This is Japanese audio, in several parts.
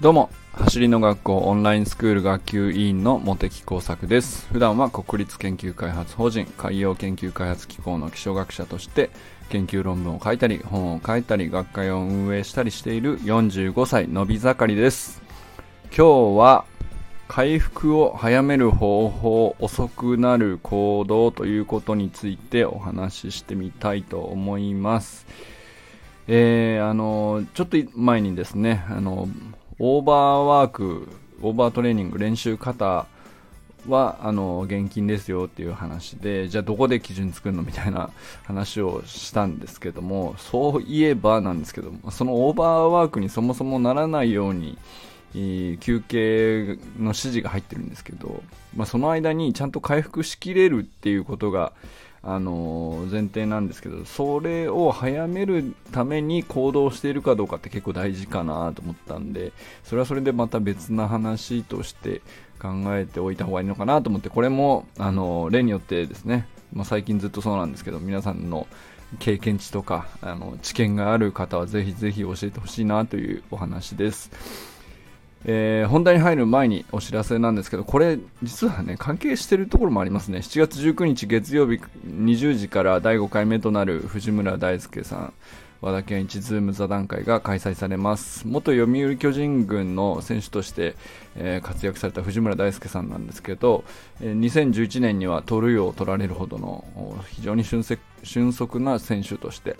どうも走りの学校オンラインスクール学級委員の茂木耕作です。普段は国立研究開発法人海洋研究開発機構の気象学者として研究論文を書いたり本を書いたり学会を運営したりしている45歳のび盛りです。今日は回復を早める方法遅くなる行動ということについてお話ししてみたいと思います。えー、あのちょっと前にですねあのオーバーワーク、オーバートレーニング、練習方は、あの、現金ですよっていう話で、じゃあどこで基準作るのみたいな 話をしたんですけども、そういえばなんですけども、そのオーバーワークにそもそもならないように、休憩の指示が入ってるんですけど、まあ、その間にちゃんと回復しきれるっていうことが、あの前提なんですけどそれを早めるために行動しているかどうかって結構大事かなと思ったんでそれはそれでまた別な話として考えておいた方がいいのかなと思ってこれもあの例によってですね、まあ、最近ずっとそうなんですけど皆さんの経験値とかあの知見がある方はぜひぜひ教えてほしいなというお話です。えー、本題に入る前にお知らせなんですけど、これ実はね、関係してるところもありますね。7月19日月曜日20時から第5回目となる藤村大輔さん、和田健一ズーム座談会が開催されます。元読売巨人軍の選手として、えー、活躍された藤村大輔さんなんですけど、えー、2011年には盗塁王を取られるほどの非常に俊足な選手として、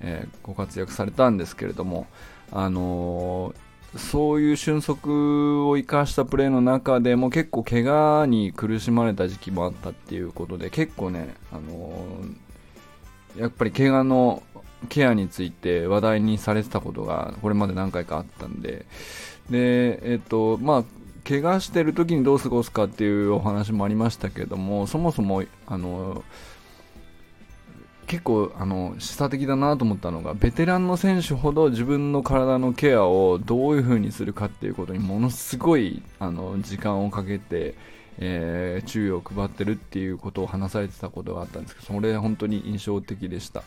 えー、ご活躍されたんですけれども、あのーそういう俊足を生かしたプレーの中でも結構怪我に苦しまれた時期もあったっていうことで結構ね、あのー、やっぱり怪我のケアについて話題にされてたことがこれまで何回かあったんで。で、えっとまあ、怪我してる時にどう過ごすかっていうお話もありましたけどもそもそもあの結構あの示唆的だなと思ったのがベテランの選手ほど自分の体のケアをどういう風にするかっていうことにものすごいあの時間をかけて、えー、注意を配ってるっていうことを話されてたことがあったんですけどそれ本当に印象的でした。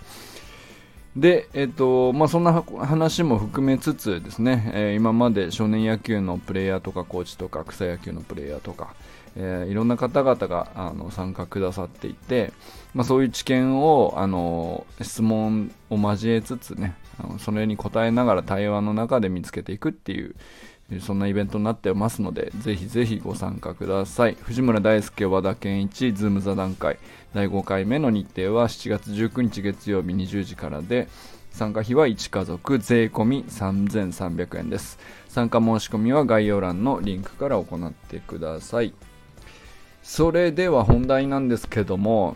で、えっとまあ、そんな話も含めつつですね、えー、今まで少年野球のプレイヤーとかコーチとか草野球のプレイヤーとか、えー、いろんな方々があの参加くださっていて、まあ、そういう知見をあの質問を交えつつねあのそれに答えながら対話の中で見つけていくっていうそんなイベントになってますのでぜひぜひご参加ください。藤村大輔和田健一ズーム座談会第5回目の日程は7月19日月曜日20時からで参加費は1家族税込3300円です。参加申し込みは概要欄のリンクから行ってください。それでは本題なんですけども、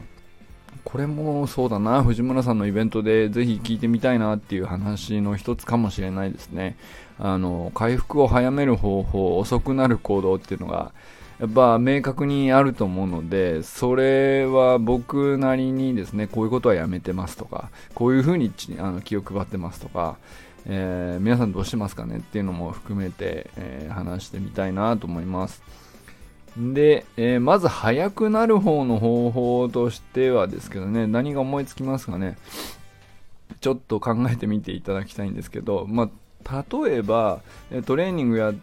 これもそうだな、藤村さんのイベントでぜひ聞いてみたいなっていう話の一つかもしれないですね。あの、回復を早める方法、遅くなる行動っていうのが、やっぱ明確にあると思うので、それは僕なりにですね、こういうことはやめてますとか、こういうふうにあの気を配ってますとか、えー、皆さんどうしてますかねっていうのも含めて、えー、話してみたいなと思います。で、えー、まず速くなる方の方法としてはですけどね、何が思いつきますかね。ちょっと考えてみていただきたいんですけど、まあ、例えば、トレーニングやっ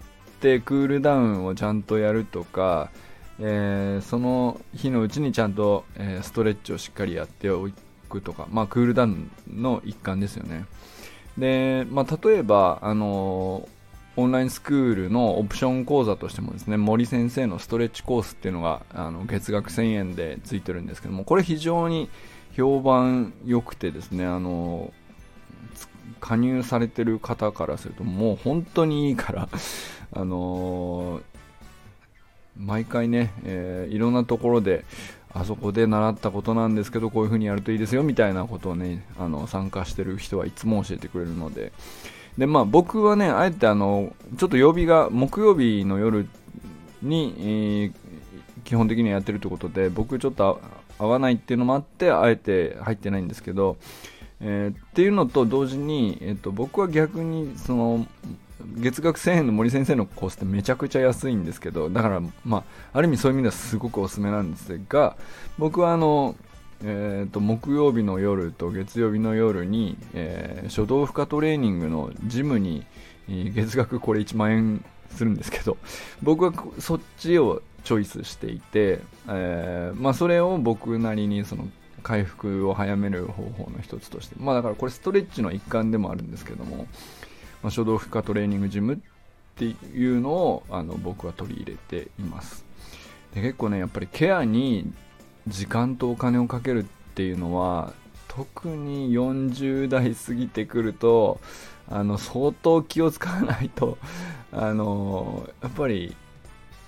てクールダウンをちゃんとやるとか、えー、その日のうちにちゃんと、えー、ストレッチをしっかりやっておくとか、まあ、クールダウンの一環ですよね。で、まあ、例えば、あのーオンラインスクールのオプション講座としてもですね森先生のストレッチコースっていうのがあの月額1000円でついてるんですけどもこれ非常に評判良くてですねあの加入されてる方からするともう本当にいいから あのー、毎回ね、えー、いろんなところであそこで習ったことなんですけどこういう風にやるといいですよみたいなことをねあの参加してる人はいつも教えてくれるのででまあ僕はねあえてあのちょっと曜日が木曜日の夜に、えー、基本的にはやってるということで僕ちょっと合わないっていうのもあってあえて入ってないんですけど、えー、っていうのと同時に、えーと、僕は逆にその月額1000円の森先生のコースってめちゃくちゃ安いんですけどだから、まあ、ある意味そういう意味ではすごくおすすめなんですが僕はあのえーと、木曜日の夜と月曜日の夜に、えー、書道負荷トレーニングのジムに、月額これ1万円するんですけど 僕はそっちをチョイスしていて、えー、まあ、それを僕なりにその回復を早める方法の一つとして、まあ、だからこれストレッチの一環でもあるんですけども、まあ、書道負荷トレーニングジムっていうのをあの僕は取り入れています。で結構ねやっぱりケアに時間とお金をかけるっていうのは特に40代過ぎてくるとあの相当気を使わないと あのやっぱり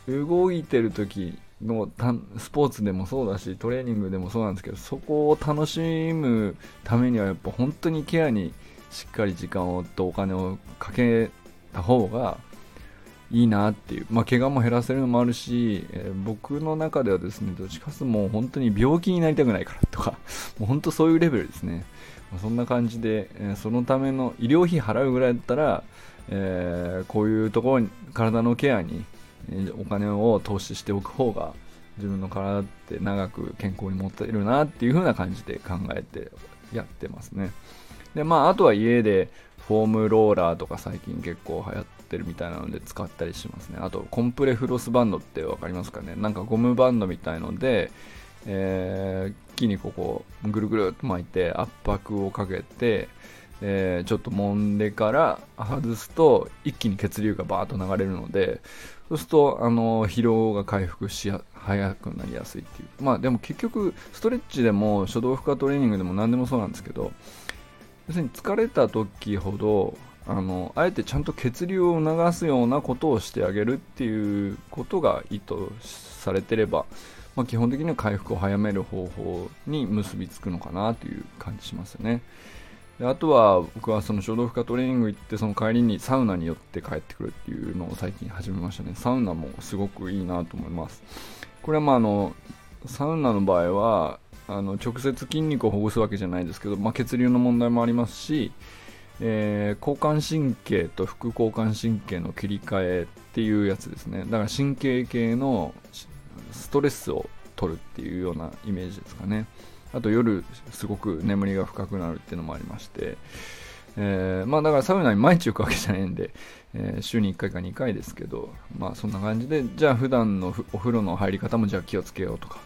動いてる時のスポーツでもそうだしトレーニングでもそうなんですけどそこを楽しむためにはやっぱ本当にケアにしっかり時間をとお金をかけた方がいいなっていう、まあ、怪我も減らせるのもあるし、えー、僕の中ではですねどっちかともう本当に病気になりたくないからとか もう本当そういうレベルですね、まあ、そんな感じで、えー、そのための医療費払うぐらいだったら、えー、こういうところに体のケアにお金を投資しておく方が自分の体って長く健康に持っているなっていう風な感じで考えてやってますね。でまああとは家でフォームローラーとか最近結構流行ってるみたいなので使ったりしますね。あとコンプレフロスバンドって分かりますかね？なんかゴムバンドみたいのでえー、木にここぐるぐるっと巻いて圧迫をかけてえー、ちょっと揉んでから外すと一気に血流がバーッと流れるのでそうするとあの疲労が回復しや早くなりやすいっていう。まあでも結局ストレッチでも初動負荷トレーニングでも何でもそうなんですけど要するに疲れた時ほどあのあえてちゃんと血流を促すようなことをしてあげるっていうことが意図されてれば、まあ、基本的には回復を早める方法に結びつくのかなという感じしますよね。であとは僕はその衝動負荷トレーニング行ってその帰りにサウナに寄って帰ってくるっていうのを最近始めましたねサウナもすごくいいなと思いますこれはまああのサウナの場合はあの直接筋肉をほぐすわけじゃないですけど、まあ、血流の問題もありますし、えー、交感神経と副交感神経の切り替えっていうやつですね。だから神経系のストレスを取るっていうようなイメージですかね。あと夜すごく眠りが深くなるっていうのもありまして、えー、まあだからサウナに毎日行くわけじゃないんで、えー、週に1回か2回ですけど、まあそんな感じで、じゃあ普段のお風呂の入り方もじゃあ気をつけようとか、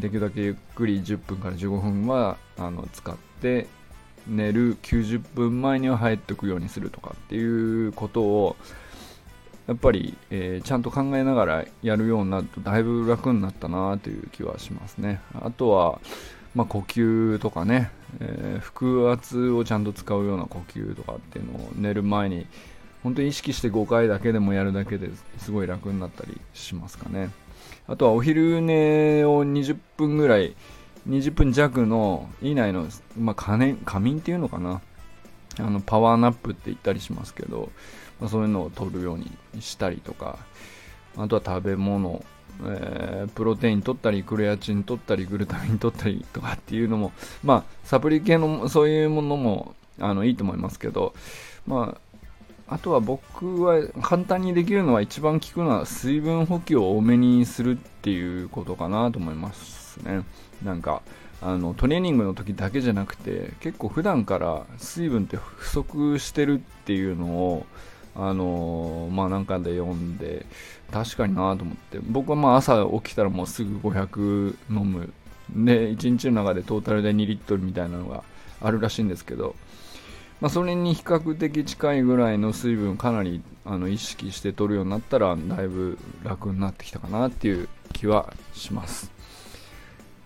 できるだけゆっくり10分から15分はあの使って寝る90分前には入っておくようにするとかっていうことをやっぱり、えー、ちゃんと考えながらやるようになるとだいぶ楽になったなという気はしますね。あとは、まあ、呼吸とかね、えー、腹圧をちゃんと使うような呼吸とかっていうのを寝る前に本当に意識して5回だけでもやるだけですごい楽になったりしますかねあとはお昼寝を20分ぐらい20分弱の以内の、まあ、仮眠っていうのかな。あのパワーナップって言ったりしますけど、まあ、そういうのを取るようにしたりとか。あとは食べ物。えー、プロテイン取ったりクレアチン取ったりグルタミン取ったりとかっていうのもまあサプリ系のそういうものもあのいいと思いますけど。まああとは僕は簡単にできるのは一番効くのは水分補給を多めにするっていうことかなと思いますね。なんかあのトレーニングの時だけじゃなくて結構普段から水分って不足してるっていうのをあのー、まあなんかで読んで確かになと思って。僕はまあ朝起きたらもうすぐ500飲む。で1日の中でトータルで2リットルみたいなのがあるらしいんですけど、まあ、それに比較的近いぐらいの水分かなりあの意識して取るようになったらだいぶ楽になってきたかなっていう気はします。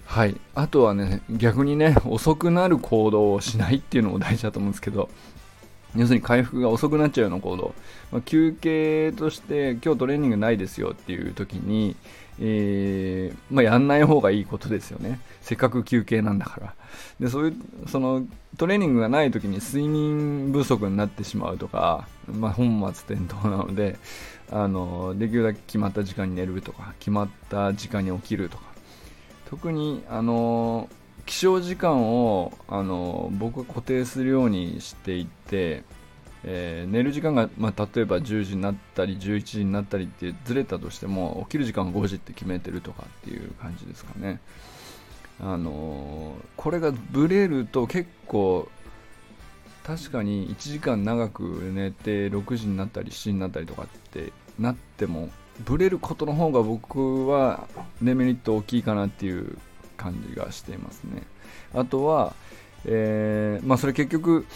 はい。あとはね逆にね遅くなる行動をしないっていうのも大事だと思うんですけど要するに回復が遅くなっちゃうような行動、まあ、休憩として今日トレーニングないですよっていう時に、えー、まあ、やんない方がいいことですよね。せっかく休憩なんだから。でそういうそのトレーニングがない時に睡眠不足になってしまうとか、まあ、本末転倒なのであのできるだけ決まった時間に寝るとか決まった時間に起きるとか特にあの起床時間をあの僕は固定するようにしていて、えー、寝る時間が、まあ、例えば10時になったり11時になったりってずれたとしても起きる時間は5時って決めてるとかっていう感じですかね。あのこれがブレると結構確かに1時間長く寝て6時になったり7時になったりとかってなってもブレることの方が僕はデメリット大きいかなっていう感じがしていますね。あとは、えー、まあ、それ結局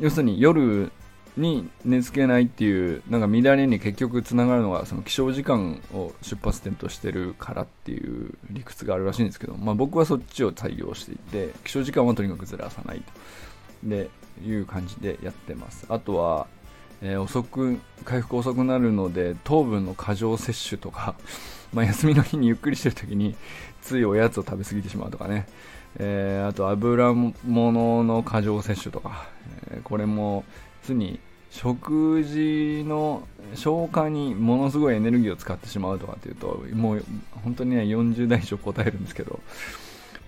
要するに夜に寝つけないっていうなんか乱れに結局つながるのがその起床時間を出発点としてるからっていう理屈があるらしいんですけど、まあ、僕はそっちを採用していて起床時間はとにかくずらさないと。でいう感じでやってます。あとは、えー、遅く回復遅くなるので糖分の過剰摂取とか ま休みの日にゆっくりしてる時についおやつを食べ過ぎてしまうとかね、えー、あと油物の過剰摂取とか、えー、これも常に食事の消化にものすごいエネルギーを使ってしまうとかっていうともう本当にね40代以上答えるんですけど、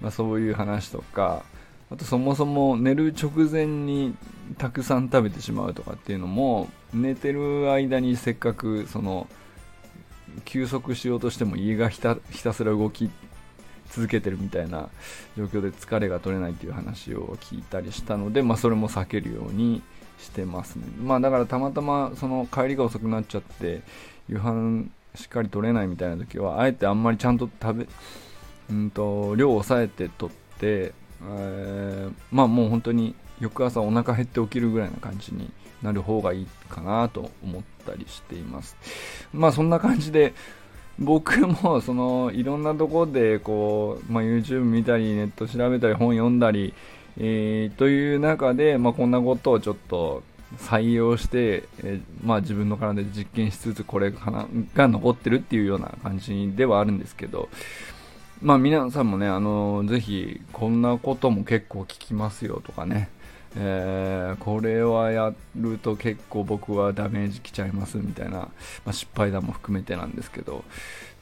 まあ、そういう話とかあとそもそも寝る直前にたくさん食べてしまうとかっていうのも寝てる間にせっかくその休息しようとしても家がひたひたすら動き続けてるみたいな状況で疲れが取れないっていう話を聞いたりしたので、まあ、それも避けるようにしてますね。まあだからたまたまその帰りが遅くなっちゃって夕飯しっかり取れないみたいな時はあえてあんまりちゃんと食べうんと量を抑えて取って、えー、まあもう本当に翌朝お腹減って起きるぐらいな感じになる方がいいかなと思ったりしています。まあそんな感じで僕もそのいろんなところでこう、まあ、YouTube 見たりネット調べたり本読んだりえー、という中で、まあ、こんなことをちょっと採用して、えー、まあ、自分の体で実験しつつこれが残ってるっていうような感じではあるんですけど、まあ、皆さんもね、あのぜひこんなことも結構聞きますよとかね、えー、これはやると結構僕はダメージきちゃいますみたいな、まあ、失敗談も含めてなんですけど、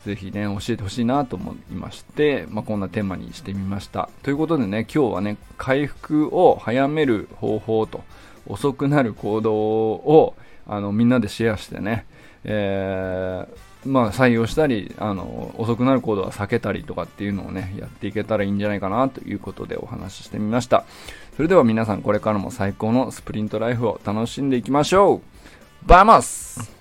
ぜひね、教えてほしいなと思いまして、まあ、こんなテーマにしてみました。ということでね、今日はね、回復を早める方法と、遅くなる行動を、あの、みんなでシェアしてね、えー、まあ、採用したり、あの、遅くなるコードは避けたりとかっていうのをね、やっていけたらいいんじゃないかなということでお話ししてみました。それでは皆さんこれからも最高のスプリントライフを楽しんでいきましょうバイマス